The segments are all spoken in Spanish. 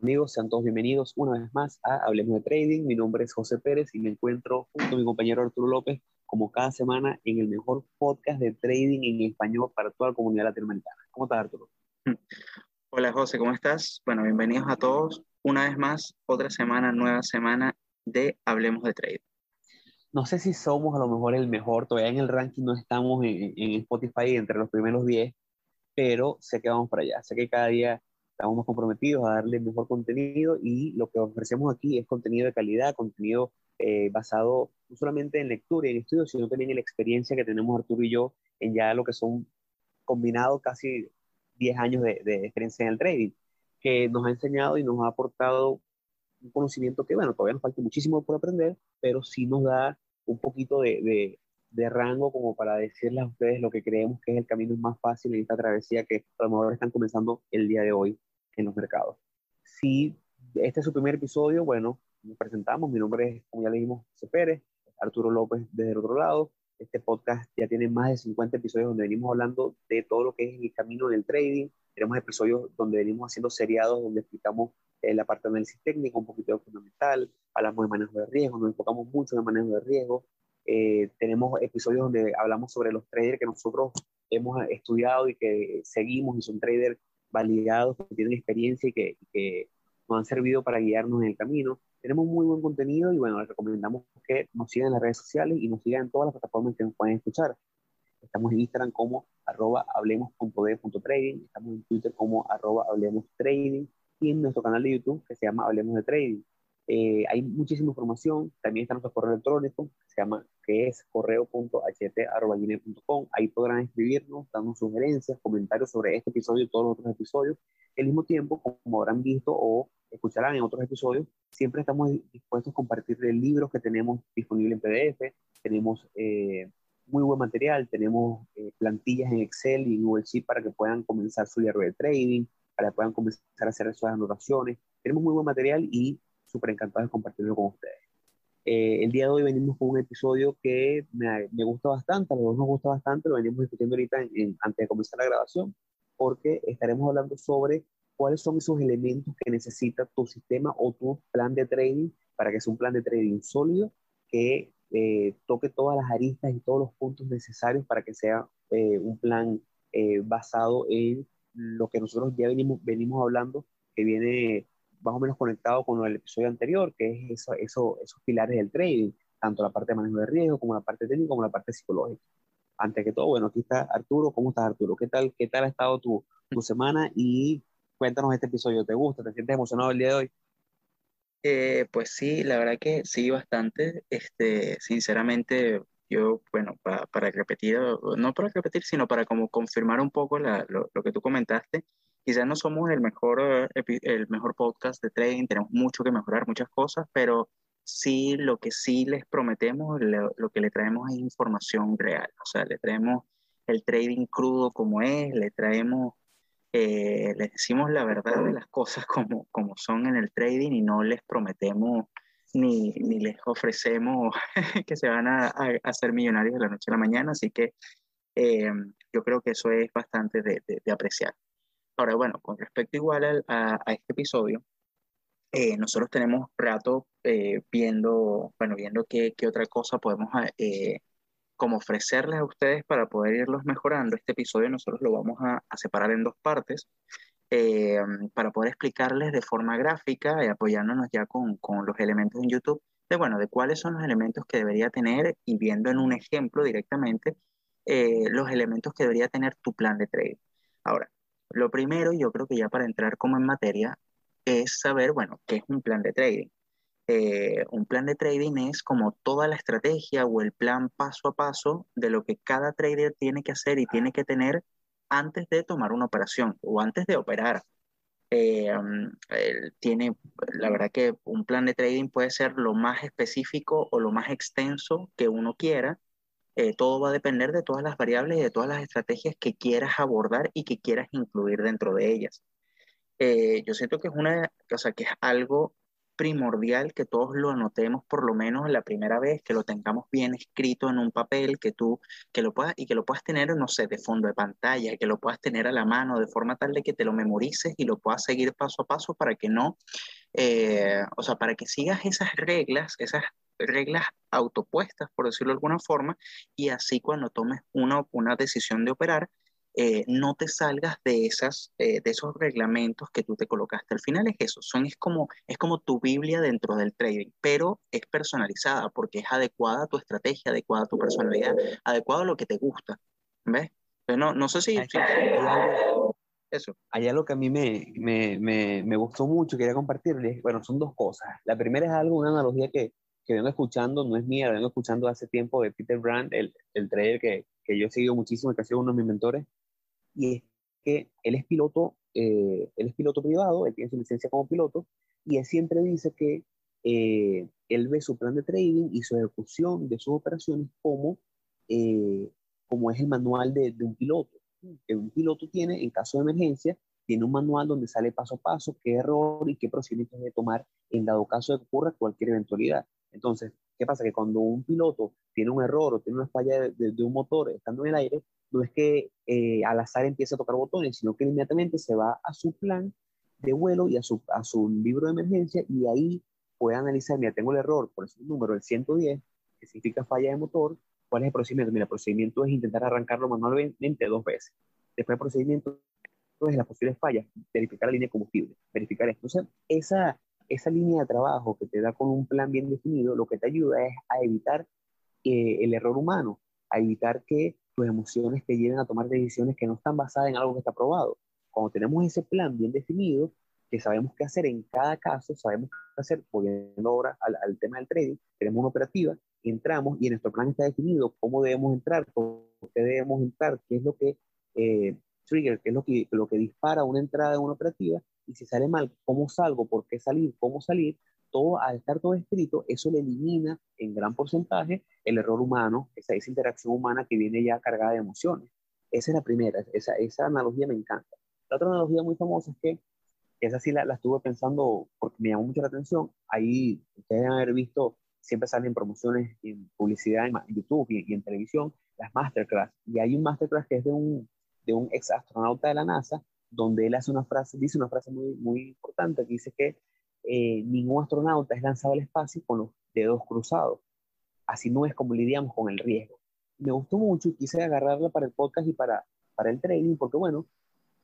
Hola, ¿qué tal amigos? Sean todos bienvenidos una vez más a Hablemos de Trading. Mi nombre es José Pérez y me encuentro junto a mi compañero Arturo López como cada semana en el mejor podcast de trading en español para toda la comunidad latinoamericana. ¿Cómo estás Arturo? Hola José, ¿cómo estás? Bueno, bienvenidos a todos. Una vez más, otra semana, nueva semana de Hablemos de Trading. No sé si somos a lo mejor el mejor, todavía en el ranking no estamos en, en Spotify entre los primeros 10, pero sé que vamos para allá. Sé que cada día estamos comprometidos a darle mejor contenido y lo que ofrecemos aquí es contenido de calidad, contenido eh, basado no solamente en lectura y en estudios, sino también en la experiencia que tenemos Arturo y yo en ya lo que son combinados casi 10 años de, de experiencia en el trading, que nos ha enseñado y nos ha aportado un conocimiento que, bueno, todavía nos falta muchísimo por aprender, pero sí nos da un poquito de, de, de, rango como para decirles a ustedes lo que creemos que es el camino más fácil en esta travesía que a lo mejor están comenzando el día de hoy en los mercados. Si este es su primer episodio, bueno, nos presentamos. Mi nombre es, como ya le dijimos, José Pérez, Arturo López desde el otro lado. Este podcast ya tiene más de 50 episodios donde venimos hablando de todo lo que es el camino del trading. Tenemos episodios donde venimos haciendo seriados, donde explicamos eh, la parte de análisis técnico, un poquito de fundamental, hablamos de manejo de riesgo, nos enfocamos mucho en manejo de riesgo. Eh, tenemos episodios donde hablamos sobre los traders que nosotros hemos estudiado y que seguimos y son traders validados, que tienen experiencia y que, que, nos han servido para guiarnos en el camino. Tenemos muy buen contenido y bueno, les recomendamos que nos sigan en las redes sociales y nos sigan en todas las plataformas que nos pueden escuchar. Estamos en Instagram como arroba hablemos.de.trading, estamos en Twitter como arroba hablemos y en nuestro canal de YouTube que se llama Hablemos de Trading. Eh, hay muchísima información, también está nuestro correo electrónico, que se llama, que es correo.ht.com. Ahí podrán escribirnos, darnos sugerencias, comentarios sobre este episodio y todos los otros episodios. Al mismo tiempo, como habrán visto o escucharán en otros episodios, siempre estamos dispuestos a compartir libros que tenemos disponibles en PDF, tenemos eh, muy buen material, tenemos eh, plantillas en Excel y en Google Sheet para que puedan comenzar su diario de trading, para que puedan comenzar a hacer esas anotaciones. Tenemos muy buen material y súper encantado de compartirlo con ustedes. Eh, el día de hoy venimos con un episodio que me, me, gusta bastante, a los dos nos gusta bastante, lo venimos discutiendo ahorita en, antes de comenzar la grabación, porque estaremos hablando sobre cuáles son esos elementos que necesita tu sistema o tu plan de trading para que sea un plan de trading sólido que eh, toque todas las aristas y todos los puntos necesarios para que sea eh, un plan eh, basado en lo que nosotros ya venimos, venimos hablando, que viene más o menos conectado con el episodio anterior, que es eso, eso, esos pilares del trading, tanto la parte de manejo de riesgo como la parte técnica como la parte psicológica. Antes que todo, bueno, aquí está Arturo. ¿Cómo estás, Arturo? ¿Qué tal, qué tal ha estado tu, tu semana? Y cuéntanos este episodio. ¿Te gusta? ¿Te sientes emocionado el día de hoy? Eh, pues sí, la verdad que sí, bastante. Este, sinceramente, yo, bueno, para, para repetir, no para repetir, sino para como confirmar un poco la, lo, lo que tú comentaste, Quizás no somos el mejor, el mejor podcast de trading, tenemos mucho que mejorar, muchas cosas, pero sí, lo que sí les prometemos, lo, lo que le traemos es información real. O sea, le traemos el trading crudo como es, le traemos, eh, les decimos la verdad de las cosas como, como son en el trading y no les prometemos ni, ni les ofrecemos que se van a, hacer millonarios de la noche a la mañana. Así que eh, yo creo que eso es bastante de, de apreciar. Ahora, bueno, con respecto igual a, a, este episodio, eh, nosotros tenemos rato eh, viendo, bueno, viendo qué, qué, otra cosa podemos eh, como ofrecerles a ustedes para poder irlos mejorando. Este episodio nosotros lo vamos a, a separar en dos partes eh, para poder explicarles de forma gráfica y apoyándonos ya con, con los elementos en YouTube de, bueno, de cuáles son los elementos que debería tener y viendo en un ejemplo directamente eh, los elementos que debería tener tu plan de trading. Ahora, lo primero, yo creo que ya para entrar como en materia, es saber, bueno, qué es un plan de trading. Eh, un plan de trading es como toda la estrategia o el plan paso a paso de lo que cada trader tiene que hacer y tiene que tener antes de tomar una operación o antes de operar. Eh, tiene, la verdad que un plan de trading puede ser lo más específico o lo más extenso que uno quiera eh, todo va a depender de todas las variables y de todas las estrategias que quieras abordar y que quieras incluir dentro de ellas. Eh, yo siento que es una, o sea, que es algo primordial que todos lo anotemos por lo menos la primera vez, que lo tengamos bien escrito en un papel, que tú, que lo puedas, y que lo puedas tener, no sé, de fondo de pantalla, que lo puedas tener a la mano de forma tal de que te lo memorices y lo puedas seguir paso a paso para que no, eh, o sea, para que sigas esas reglas, esas reglas autopuestas, por decirlo de alguna forma, y así cuando tomes una, una decisión de operar, eh, no te salgas de, esas, eh, de esos reglamentos que tú te colocaste. Al final es eso, son, es, como, es como tu Biblia dentro del trading, pero es personalizada porque es adecuada a tu estrategia, adecuada a tu personalidad, adecuada a lo que te gusta. ¿Ves? no, no sé si... Hay, eso. Hay algo que a mí me, me, me, me gustó mucho, quería compartirles. Bueno, son dos cosas. La primera es algo, una analogía que, que vengo escuchando, no es mía, vengo escuchando hace tiempo de Peter Brand, el, el trader que, que yo he seguido muchísimo, que ha sido uno de mis mentores, y es que él es piloto, eh, él es piloto privado, él tiene su licencia como piloto, y él siempre dice que eh, él ve su plan de trading y su ejecución de sus operaciones como, eh, como es el manual de, de, un piloto. Que un piloto tiene, en caso de emergencia, tiene un manual donde sale paso a paso qué error y qué procedimientos debe tomar en dado caso de que ocurra cualquier eventualidad. Entonces, ¿qué pasa? Que cuando un piloto tiene un error o tiene una falla de, de un motor estando en el aire, no es que eh, al azar empiece a tocar botones, sino que inmediatamente se va a su plan de vuelo y a su, a su libro de emergencia y ahí puede analizar, mira, tengo el error, por ese número, el 110, que significa falla de motor, ¿cuál es el procedimiento? Mira, el procedimiento es intentar arrancarlo manualmente dos veces. Después el procedimiento es las posibles fallas, verificar la línea de combustible, verificar esto. Entonces, esa, esa línea de trabajo que te da con un plan bien definido, lo que te ayuda es a evitar eh, el error humano, a evitar que tus emociones te lleven a tomar decisiones que no están basadas en algo que está probado. Cuando tenemos ese plan bien definido, que sabemos qué hacer en cada caso, sabemos qué hacer, volviendo ahora al, al tema del trading, tenemos una operativa, entramos y en nuestro plan está definido cómo debemos entrar, por qué debemos entrar, qué es lo que eh, trigger, qué es lo que, lo que dispara una entrada en una operativa, y si sale mal, cómo salgo, por qué salir, cómo salir, todo, al estar todo escrito, eso le elimina en gran porcentaje el error humano, esa, esa interacción humana que viene ya cargada de emociones. Esa es la primera, esa, esa analogía me encanta. La otra analogía muy famosa es que, esa sí la, la estuve pensando porque me llamó mucho la atención, ahí ustedes deben haber visto, siempre salen promociones en publicidad en, YouTube y, en televisión, las masterclass, y hay un masterclass que es de un, de un ex astronauta de la NASA, donde él hace una frase, dice una frase muy, muy importante, que dice que eh, ningún astronauta es lanzado al espacio con los dedos cruzados. Así no es como lidiamos con el riesgo. Me gustó mucho y quise agarrarla para el podcast y para, para el trading, porque bueno,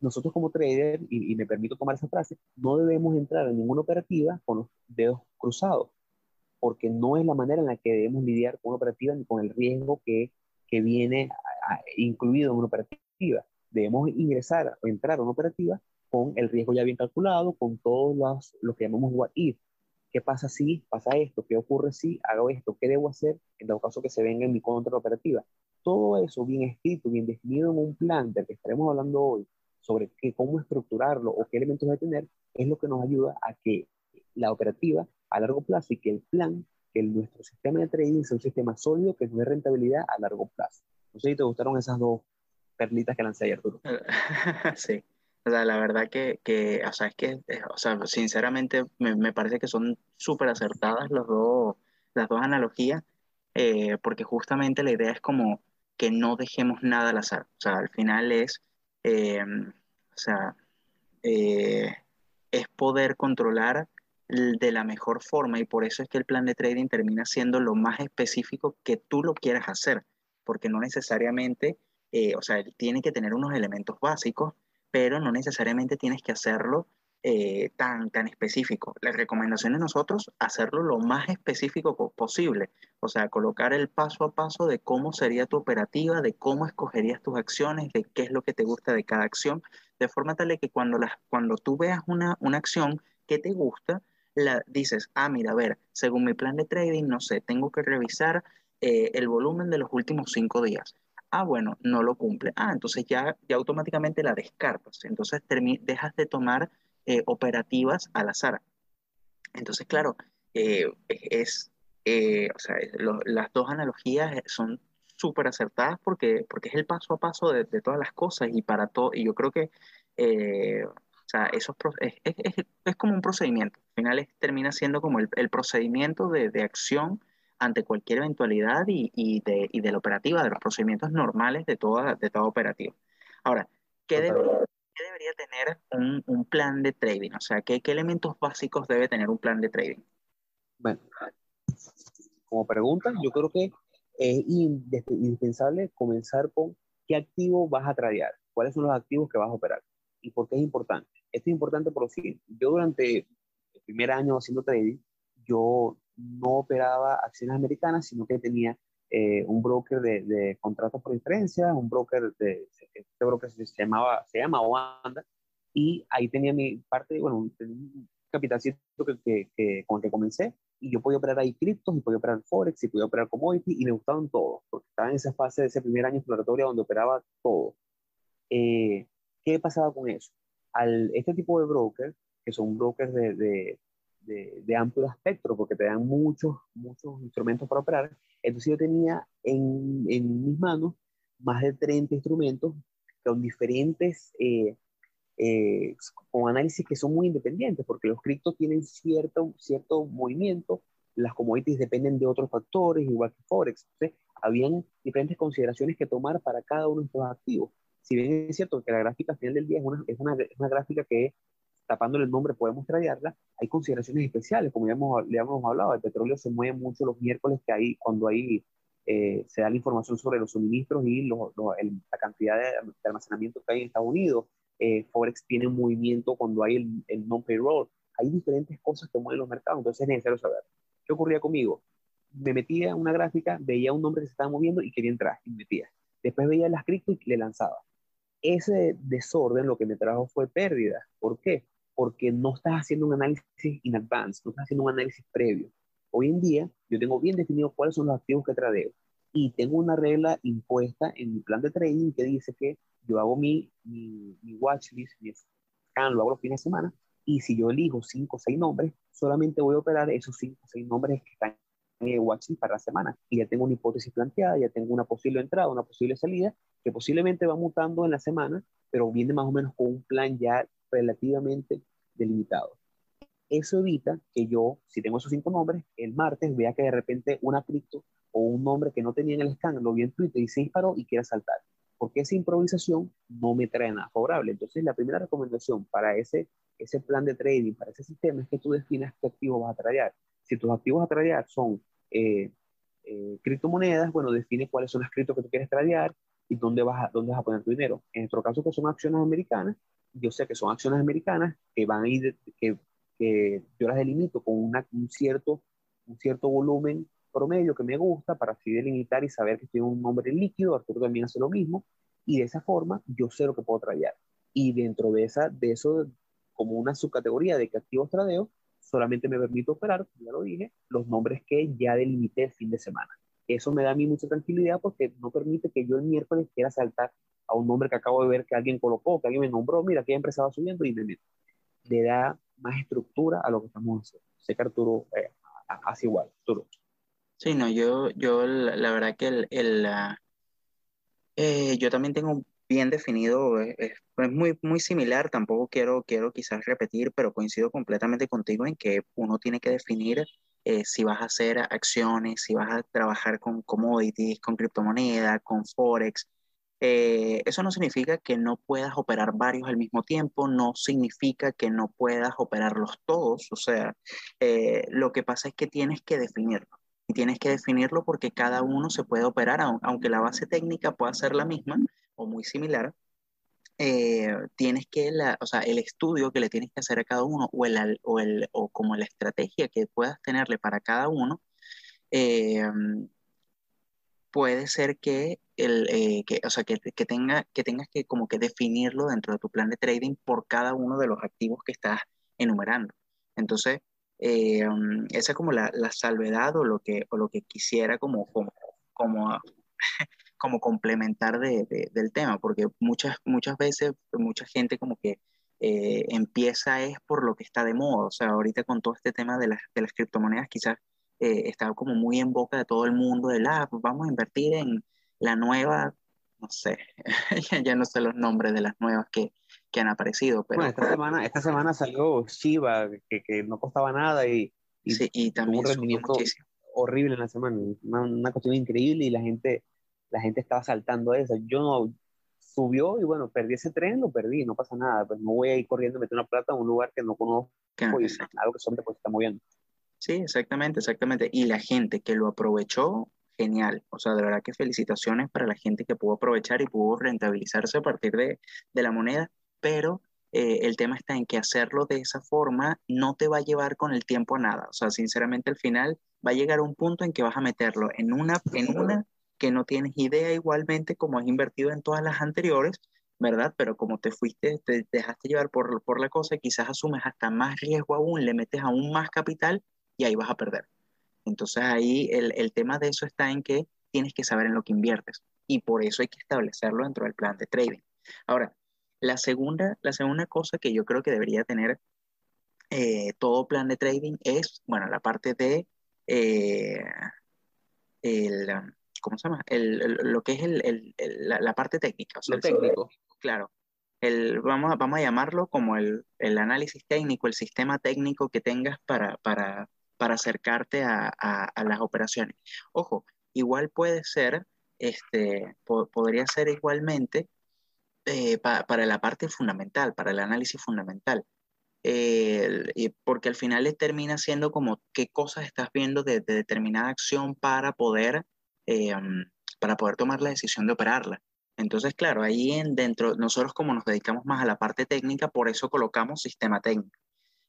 nosotros como trader, y, me permito tomar esa frase, no debemos entrar en ninguna operativa con los dedos cruzados, porque no es la manera en la que debemos lidiar con una operativa ni con el riesgo que, que viene incluido en una operativa. Debemos ingresar o entrar a una operativa con el riesgo ya bien calculado, con todos los, lo que llamamos what if. ¿Qué pasa si pasa esto? ¿Qué ocurre si hago esto? ¿Qué debo hacer en dado caso que se venga en mi contra operativa? Todo eso bien escrito, bien definido en un plan del que estaremos hablando hoy, sobre qué, cómo estructurarlo o qué elementos debe tener, es lo que nos ayuda a que la operativa a largo plazo y que el plan, que nuestro sistema de trading sea un sistema sólido que nos dé rentabilidad a largo plazo. No sé si te gustaron esas dos perlitas que lancé ayer, Arturo. Sí. O sea, la verdad que, que o sea, es que, eh, o sea, sinceramente me, me parece que son súper acertadas los dos, las dos analogías, eh, porque justamente la idea es como que no dejemos nada al azar. O sea, al final es, eh, o sea, es poder controlar de la mejor forma y por eso es que el plan de trading termina siendo lo más específico que tú lo quieras hacer, porque no necesariamente, o sea, tiene que tener unos elementos básicos pero no necesariamente tienes que hacerlo eh, tan, tan específico. La recomendación de nosotros, hacerlo lo más específico posible, o sea, colocar el paso a paso de cómo sería tu operativa, de cómo escogerías tus acciones, de qué es lo que te gusta de cada acción, de forma tal que cuando, las, cuando tú veas una, una acción que te gusta, la, dices, ah, mira, a ver, según mi plan de trading, no sé, tengo que revisar eh, el volumen de los últimos cinco días Ah, bueno, no lo cumple. Ah, entonces ya, ya automáticamente la descartas. Entonces dejas de tomar eh, operativas al azar. Entonces, claro, eh, es, eh, o sea, las dos analogías son súper acertadas porque, porque es el paso a paso de, todas las cosas y para todo. Y yo creo que O sea, esos es, es, es, como un procedimiento. Al final termina siendo como el, el procedimiento de, de, acción ante cualquier eventualidad y, y, de, y de la operativa, de los procedimientos normales de toda, de toda operativa. Ahora, ¿qué, debería, ¿qué debería tener un, un, plan de trading? O sea, ¿qué, ¿qué elementos básicos debe tener un plan de trading? Bueno, como pregunta, yo creo que es indispensable comenzar con qué activo vas a tradear, cuáles son los activos que vas a operar y por qué es importante. Esto es importante por siguiente. Yo durante el primer año haciendo trading, yo no operaba acciones americanas, sino que tenía eh, un broker de, de, contratos por diferencia, un broker de, este broker se, llamaba, se llama Wanda, y ahí tenía mi parte, bueno, un capitalcito que, que, que, con el que comencé, y yo podía operar ahí criptos, y podía operar Forex, y podía operar commodity, y me gustaban todos, porque estaba en esa fase de ese primer año exploratorio donde operaba todo. Eh, ¿Qué pasaba con eso? Al, este tipo de brokers, que son brokers de, de, de, amplio espectro, porque te dan muchos, muchos instrumentos para operar, entonces yo tenía en, en mis manos más de 30 instrumentos con diferentes, eh, eh, con análisis que son muy independientes, porque los criptos tienen cierto, cierto movimiento, las commodities dependen de otros factores, igual que Forex. Entonces, habían diferentes consideraciones que tomar para cada uno de estos activos. Si bien es cierto que la gráfica al final del día es una, es una, es una gráfica que tapándole el nombre podemos tradearla, hay consideraciones especiales, como ya hemos, ya hemos hablado, el petróleo se mueve mucho los miércoles que hay, cuando hay, eh, se da la información sobre los suministros y el, la cantidad de, almacenamiento que hay en Estados Unidos. Eh, Forex tiene un movimiento cuando hay el, el non-payroll. Hay diferentes cosas que mueven los mercados, entonces es necesario saber. ¿Qué ocurría conmigo? Me metía una gráfica, veía un nombre que se estaba moviendo y quería entrar, y me metía. Después veía las cripto y le lanzaba. Ese desorden lo que me trajo fue pérdida. ¿Por qué? Porque no estás haciendo un análisis in advance, no estás haciendo un análisis previo. Hoy en día yo tengo bien definido cuáles son los activos que tradeo y tengo una regla impuesta en mi plan de trading que dice que yo hago mi, mi, mi watchlist, mi scan, lo hago los fines de semana y si yo elijo 5 o 6 nombres, solamente voy a operar esos 5 o 6 nombres que están en el watchlist para la semana y ya tengo una hipótesis planteada, ya tengo una posible entrada, una posible salida que posiblemente va mutando en la semana, pero viene más o menos con un plan ya relativamente delimitado. Eso evita que yo, si tengo esos cinco nombres, el martes vea que de repente una cripto o un nombre que no tenía en el scan lo vi en Twitter y se disparó y quiera saltar. Porque esa improvisación no me trae nada favorable. Entonces, la primera recomendación para ese, ese plan de trading, para ese sistema, es que tú definas qué activos vas a tradear. Si tus activos a tradear son eh, eh, criptomonedas, bueno, define cuáles son las criptos que tú quieres tradear y dónde vas, dónde vas a poner tu dinero. En nuestro caso, que son acciones americanas, yo sé que son acciones americanas que van a ir, que, que yo las delimito con una, un, cierto, un cierto volumen promedio que me gusta para así delimitar y saber que tiene un nombre líquido, Arturo también hace lo mismo, y de esa forma yo sé lo que puedo tradear. Y dentro de, esa, de eso, como una subcategoría de que activos tradeo, solamente me permito operar, ya lo dije, los nombres que ya delimité el fin de semana. Eso me da a mí mucha tranquilidad porque no permite que yo el miércoles quiera saltar a un nombre que acabo de ver que alguien colocó, que alguien me nombró, mira, que empresa va subiendo y me meto. Le da más estructura a lo que estamos haciendo. Sé que Arturo eh, hace igual, Arturo. Sí, no, yo, yo la, la verdad que el, el eh, yo también tengo bien definido, es, es, muy, muy similar, tampoco quiero, quiero quizás repetir, pero coincido completamente contigo en que uno tiene que definir eh, si vas a hacer acciones, si vas a trabajar con commodities, con criptomonedas, con forex, eh, eso no significa que no puedas operar varios al mismo tiempo, no significa que no puedas operarlos todos, o sea, eh, lo que pasa es que tienes que definirlo. Y tienes que definirlo porque cada uno se puede operar, aunque la base técnica pueda ser la misma o muy similar, eh, tienes que, o sea, el estudio que le tienes que hacer a cada uno o, el, o como la estrategia que puedas tenerle para cada uno, eh, puede ser que, el, eh, que, o sea, que, que, tenga, que tengas que como que definirlo dentro de tu plan de trading por cada uno de los activos que estás enumerando. Entonces, eh, um, esa es como la, la, salvedad o lo que, o lo que quisiera como, como, como, como complementar de, del tema, porque muchas, muchas veces mucha gente como que eh, empieza es por lo que está de moda, o sea, ahorita con todo este tema de las, de las criptomonedas quizás eh, está como muy en boca de todo el mundo, de la, ah, pues vamos a invertir en la nueva, no sé, ya, no sé los nombres de las nuevas que, que han aparecido, pero... Bueno, esta semana, esta semana salió Shiba, que, que no costaba nada y, y, sí, y también un rendimiento horrible en la semana, una, una, cuestión increíble y la gente, la gente estaba saltando a eso. Yo no, subió y bueno, perdí ese tren, lo perdí, no pasa nada, pues no voy a ir corriendo a meter una plata en un lugar que no conozco y algo que solamente pues está moviendo. Sí, exactamente, exactamente. Y la gente que lo aprovechó, genial. O sea, de verdad que felicitaciones para la gente que pudo aprovechar y pudo rentabilizarse a partir de, de la moneda, pero eh, el tema está en que hacerlo de esa forma no te va a llevar con el tiempo a nada. O sea, sinceramente al final va a llegar un punto en que vas a meterlo en una, en una que no tienes idea igualmente como has invertido en todas las anteriores, ¿verdad? Pero como te fuiste, te dejaste llevar por, por la cosa, quizás asumes hasta más riesgo aún, le metes aún más capital y ahí vas a perder. Entonces ahí el, el tema de eso está en que tienes que saber en lo que inviertes y por eso hay que establecerlo dentro del plan de trading. Ahora, la segunda, la segunda cosa que yo creo que debería tener eh, todo plan de trading es, bueno, la parte de eh, el, ¿cómo se llama? El, lo que es el, la, parte técnica. lo técnico. Claro. El, vamos, a, vamos a llamarlo como el, análisis técnico, el sistema técnico que tengas para, para, para acercarte a, a, las operaciones. Ojo, igual puede ser, este, podría ser igualmente eh, para la parte fundamental, para el análisis fundamental. porque al final termina siendo como qué cosas estás viendo de, de determinada acción para poder, eh, para poder tomar la decisión de operarla. Entonces, claro, ahí en dentro, nosotros como nos dedicamos más a la parte técnica, por eso colocamos sistema técnico.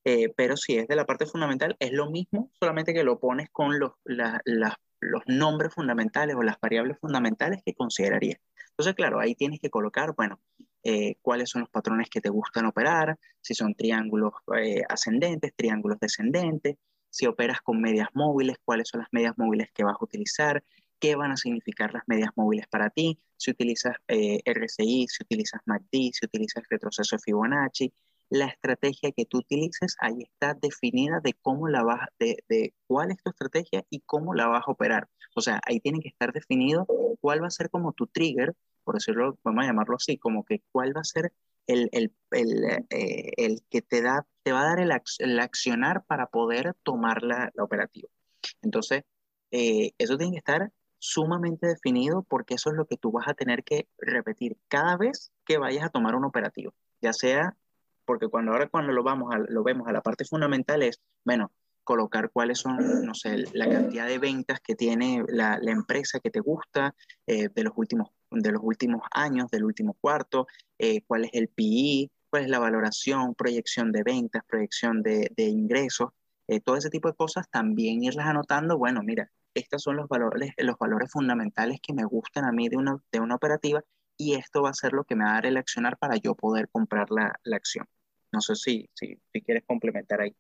Eh, pero si es de la parte fundamental, es lo mismo, solamente que lo pones con los, los nombres fundamentales o las variables fundamentales que considerarías. Entonces, claro, ahí tienes que colocar, bueno, eh, cuáles son los patrones que te gustan operar, si son triángulos eh, ascendentes, triángulos descendentes, si operas con medias móviles, cuáles son las medias móviles que vas a utilizar, qué van a significar las medias móviles para ti, si utilizas RSI, si utilizas MACD, si utilizas retroceso Fibonacci, la estrategia que tú utilices, ahí está definida de cómo la vas, de, de, cuál es tu estrategia y cómo la vas a operar. O sea, ahí tiene que estar definido cuál va a ser como tu trigger, por decirlo, vamos a llamarlo así, como que cuál va a ser el, el, el, eh, el que te, da, te va a dar el, accionar para poder tomar la, la operativa. Entonces, eh, eso tiene que estar sumamente definido porque eso es lo que tú vas a tener que repetir cada vez que vayas a tomar un operativo, ya sea porque cuando ahora cuando lo, vamos a, lo vemos a la parte fundamental es, bueno, colocar cuáles son, no sé, la cantidad de ventas que tiene la, empresa que te gusta eh, de, los últimos, de los últimos años, del último cuarto, eh, cuál es el PI, cuál es la valoración, proyección de ventas, proyección de, de ingresos, eh, todo ese tipo de cosas, también irlas anotando, bueno, mira, estos son los valores, los valores fundamentales que me gustan a mí de una, de una operativa y esto va a ser lo que me va a dar el accionar para yo poder comprar la, la acción. No sé si, si, si, quieres complementar ahí.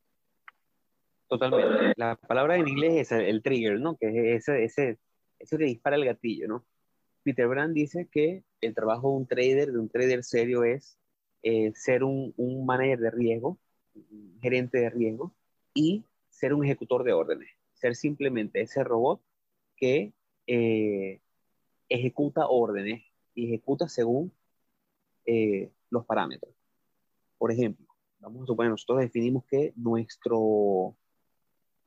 Totalmente. La palabra en inglés es el, trigger, ¿no? Que es ese, ese, eso que dispara el gatillo, ¿no? Peter Brand dice que el trabajo de un trader, de un trader serio, es eh, ser un, un manager de riesgo, un gerente de riesgo, y ser un ejecutor de órdenes. Ser simplemente ese robot que eh, ejecuta órdenes y ejecuta según eh, los parámetros. Por ejemplo, vamos a suponer, nosotros definimos que nuestro,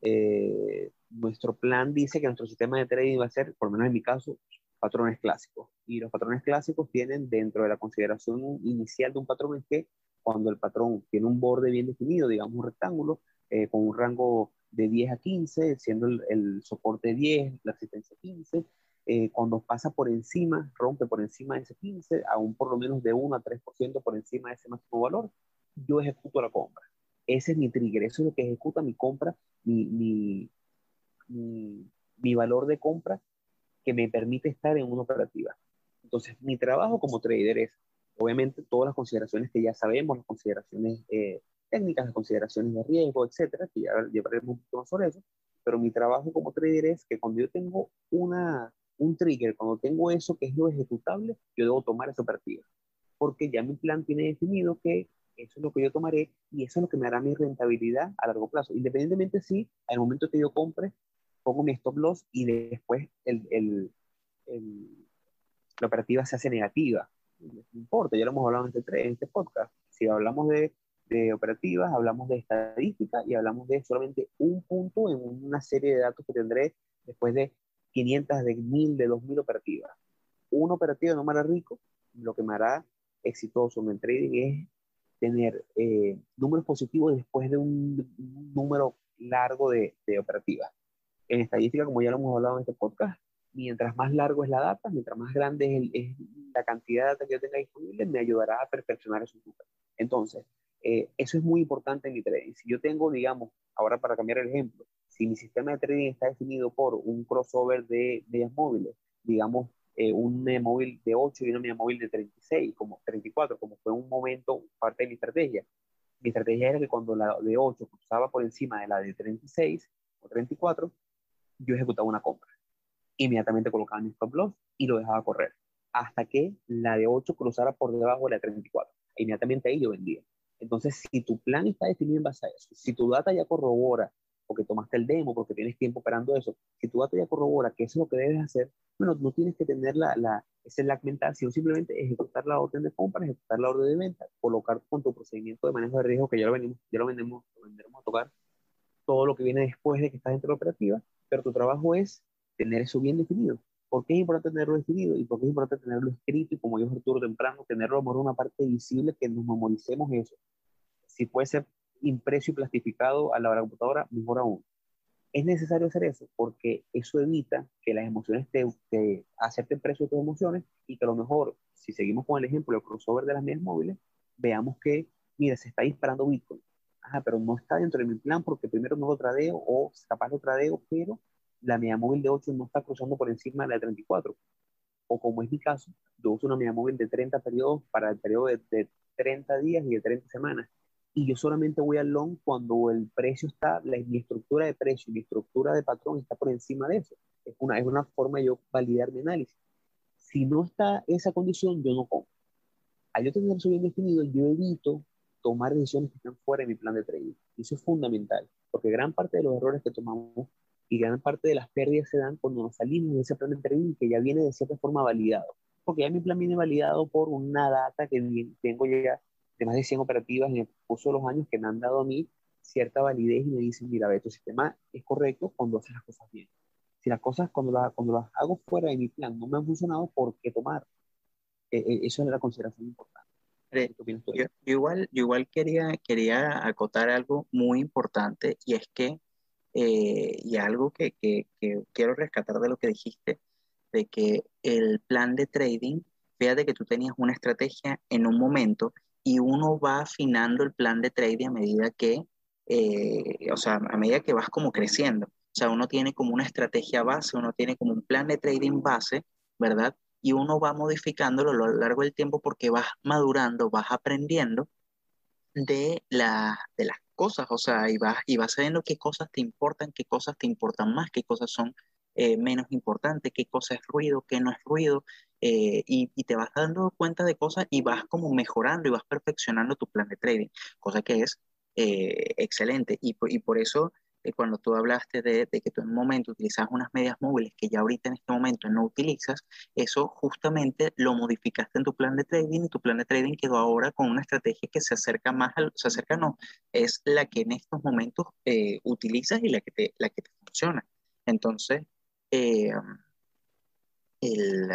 eh, nuestro plan dice que nuestro sistema de trading va a ser, por lo menos en mi caso, patrones clásicos. Y los patrones clásicos tienen dentro de la consideración inicial de un patrón es que cuando el patrón tiene un borde bien definido, digamos un rectángulo, eh, con un rango de 10 a 15, siendo el, el soporte 10, la asistencia 15, eh, cuando pasa por encima, rompe por encima de ese 15, aún por lo menos de 1 a 3% por encima de ese máximo valor, yo ejecuto la compra. Ese es mi trigger, eso es lo que ejecuta mi compra, mi, mi, mi, valor de compra que me permite estar en una operativa. Entonces, mi trabajo como trader es, obviamente, todas las consideraciones que ya sabemos, las consideraciones eh, técnicas, las consideraciones de riesgo, etcétera, que ya llevaremos un poquito más sobre eso, pero mi trabajo como trader es que cuando yo tengo una, un trigger, cuando tengo eso que es lo ejecutable, yo debo tomar esa operativa. Porque ya mi plan tiene definido que eso es lo que yo tomaré y eso es lo que me hará mi rentabilidad a largo plazo. Independientemente si al momento que yo compre, pongo mi stop loss y después el, el, la operativa se hace negativa. No importa, ya lo hemos hablado en este, en este podcast. Si hablamos de, de operativas, hablamos de estadística y hablamos de solamente un punto en una serie de datos que tendré después de 500, de 1000, de 2000 operativas. Una operativa no me hará rico, lo que me hará exitoso en el trading es tener eh, números positivos después de un, número largo de, de, operativas. En estadística, como ya lo hemos hablado en este podcast, mientras más largo es la data, mientras más grande es, la cantidad de data que yo tenga disponible, me ayudará a perfeccionar esos números. Entonces, eh, eso es muy importante en mi trading. Si yo tengo, digamos, ahora para cambiar el ejemplo, si mi sistema de trading está definido por un crossover de medias móviles, digamos, eh, un media móvil de 8 y una media móvil de 36, como 34, como fue un momento parte de mi estrategia. Mi estrategia era que cuando la de 8 cruzaba por encima de la de 36 o 34, yo ejecutaba una compra. Inmediatamente colocaba mi stop loss y lo dejaba correr hasta que la de 8 cruzara por debajo de la de 34. Inmediatamente ahí yo vendía. Entonces, si tu plan está definido en base a eso, si tu data ya corrobora, porque tomaste el demo, porque tienes tiempo operando eso, si tu data ya corrobora que eso es lo que debes hacer, bueno, no tienes que tener la, la, ese lag mental, sino simplemente ejecutar la orden de compra, ejecutar la orden de venta, colocar con tu procedimiento de manejo de riesgo, que ya lo, venimos, ya lo, vendemos, lo venderemos a tocar, todo lo que viene después de que estás dentro de la operativa, pero tu trabajo es tener eso bien definido. ¿Por qué es importante tenerlo definido y por qué es importante tenerlo escrito? Y como dijo Arturo temprano, tenerlo en una parte visible que nos memoricemos eso. Si puede ser impreso y plastificado a la computadora, mejor aún. Es necesario hacer eso porque eso evita que las emociones te, te acepten precio de tus emociones y que a lo mejor, si seguimos con el ejemplo del crossover de las medias móviles, veamos que, mira, se está disparando Bitcoin. Ajá, pero no está dentro de mi plan porque primero no lo tradeo o capaz lo tradeo, pero la media móvil de 8 no está cruzando por encima de la de 34. O como es mi caso, yo uso una media móvil de 30 periodos para el periodo de, de 30 días y de 30 semanas. Y yo solamente voy al long cuando el precio está, la, mi estructura de precio, mi estructura de patrón está por encima de eso. Es una, es una forma de yo validar mi análisis. Si no está esa condición, yo no compro. Al yo tener eso bien definido, yo evito tomar decisiones que están fuera de mi plan de trading. Eso es fundamental, porque gran parte de los errores que tomamos y gran parte de las pérdidas se dan cuando nos salimos de ese plan de trading que ya viene de cierta forma validado. Porque ya mi plan viene validado por una data que tengo ya de más de 100 operativas en el curso de los años que me han dado a mí cierta validez y me dicen, mira, ve, tu sistema es correcto cuando haces las cosas bien. Si las cosas cuando, las cuando las hago fuera de mi plan no me han funcionado, ¿por qué tomar? E, e, eso es la consideración importante. Yo, igual, yo igual quería, quería acotar algo muy importante y es que eh, y algo que, que, quiero rescatar de lo que dijiste, de que el plan de trading, fíjate que tú tenías una estrategia en un momento y uno va afinando el plan de trading a medida que, eh, o sea, a medida que vas como creciendo. O sea, uno tiene como una estrategia base, uno tiene como un plan de trading base, ¿verdad? Y uno va modificándolo a lo largo del tiempo porque vas madurando, vas aprendiendo de, la, de las cosas, o sea, y vas, y vas sabiendo qué cosas te importan, qué cosas te importan más, qué cosas son eh, menos importantes, qué cosa es ruido, qué no es ruido, eh, y, te vas dando cuenta de cosas y vas como mejorando y vas perfeccionando tu plan de trading, cosa que es eh, excelente. Y, y por eso cuando tú hablaste de, que tú en un momento utilizas unas medias móviles que ya ahorita en este momento no utilizas, eso justamente lo modificaste en tu plan de trading y tu plan de trading quedó ahora con una estrategia que se acerca más, al, se acerca no, es la que en estos momentos eh, utilizas y la que te, la que te funciona. Entonces, eh, el,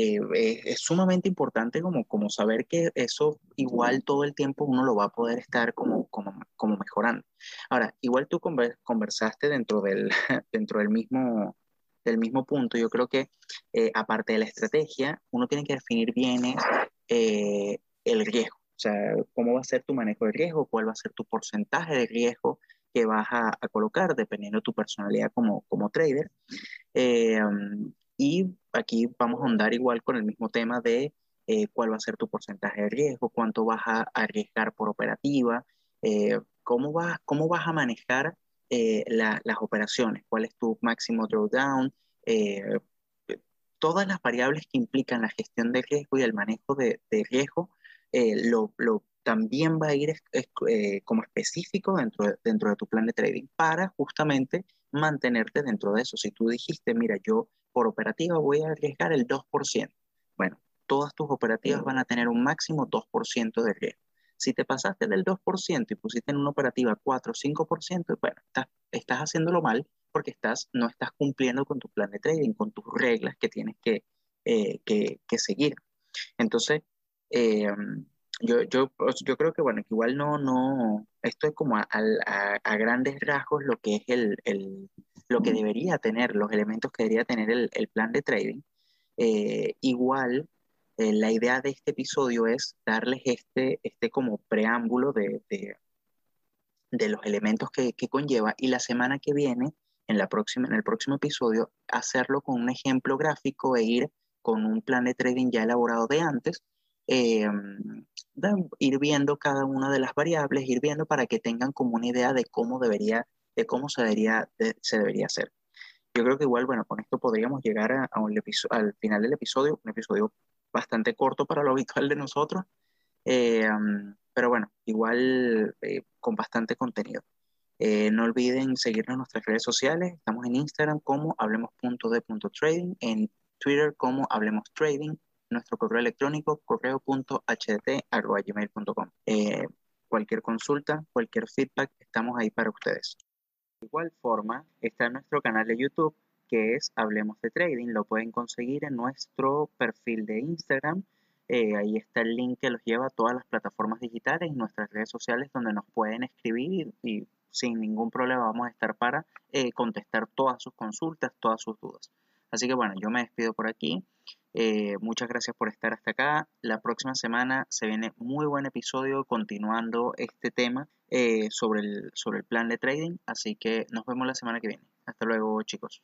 eh, es sumamente importante como, como saber que eso igual todo el tiempo uno lo va a poder estar como, como, como mejorando. Ahora, igual tú conversaste dentro del, dentro del mismo, del mismo punto. Yo creo que eh, aparte de la estrategia, uno tiene que definir bien eh, el riesgo. O sea, cómo va a ser tu manejo de riesgo, cuál va a ser tu porcentaje de riesgo que vas a, colocar dependiendo de tu personalidad como, como trader. Y aquí vamos a andar igual con el mismo tema de eh, cuál va a ser tu porcentaje de riesgo, cuánto vas a arriesgar por operativa, eh, cómo, vas, cómo vas a manejar eh, las operaciones, cuál es tu máximo drawdown, todas las variables que implican la gestión de riesgo y el manejo de, riesgo, lo, también va a ir como específico dentro de, dentro de tu plan de trading para justamente mantenerte dentro de eso. Si tú dijiste, mira, yo por operativa voy a arriesgar el 2%, bueno, todas tus operativas van a tener un máximo 2% de riesgo. Si te pasaste del 2% y pusiste en una operativa 4 o 5%, bueno, estás, estás haciéndolo mal porque estás, no estás cumpliendo con tu plan de trading, con tus reglas que tienes que, eh, que, que seguir. Entonces, eh, yo, yo, yo creo que, bueno, que igual no, no, esto es como a, a, grandes rasgos lo que es el, el, lo que debería tener, los elementos que debería tener el, el plan de trading. Eh, igual, eh, la idea de este episodio es darles este, este como preámbulo de, de, de los elementos que, que, conlleva y la semana que viene, en, la próxima, en el próximo episodio, hacerlo con un ejemplo gráfico e ir con un plan de trading ya elaborado de antes eh, ir viendo cada una de las variables, ir viendo para que tengan como una idea de cómo debería, de cómo se debería, se debería hacer. Yo creo que igual, bueno, con esto podríamos llegar a, un al final del episodio, un episodio bastante corto para lo habitual de nosotros, eh, pero bueno, igual eh, con bastante contenido. no olviden seguirnos en nuestras redes sociales. Estamos en Instagram como hablemos.de.trading, en Twitter como hablemos trading, nuestro correo electrónico correo.htt.gmail.com. Eh, cualquier consulta, cualquier feedback, estamos ahí para ustedes. De igual forma, está nuestro canal de YouTube que es Hablemos de Trading. Lo pueden conseguir en nuestro perfil de Instagram. Eh, ahí está el link que los lleva a todas las plataformas digitales y nuestras redes sociales donde nos pueden escribir y, sin ningún problema vamos a estar para eh, contestar todas sus consultas, todas sus dudas. Así que bueno, yo me despido por aquí. Eh, muchas gracias por estar hasta acá. La próxima semana se viene muy buen episodio continuando este tema eh, sobre, el, sobre el plan de trading. Así que nos vemos la semana que viene. Hasta luego chicos.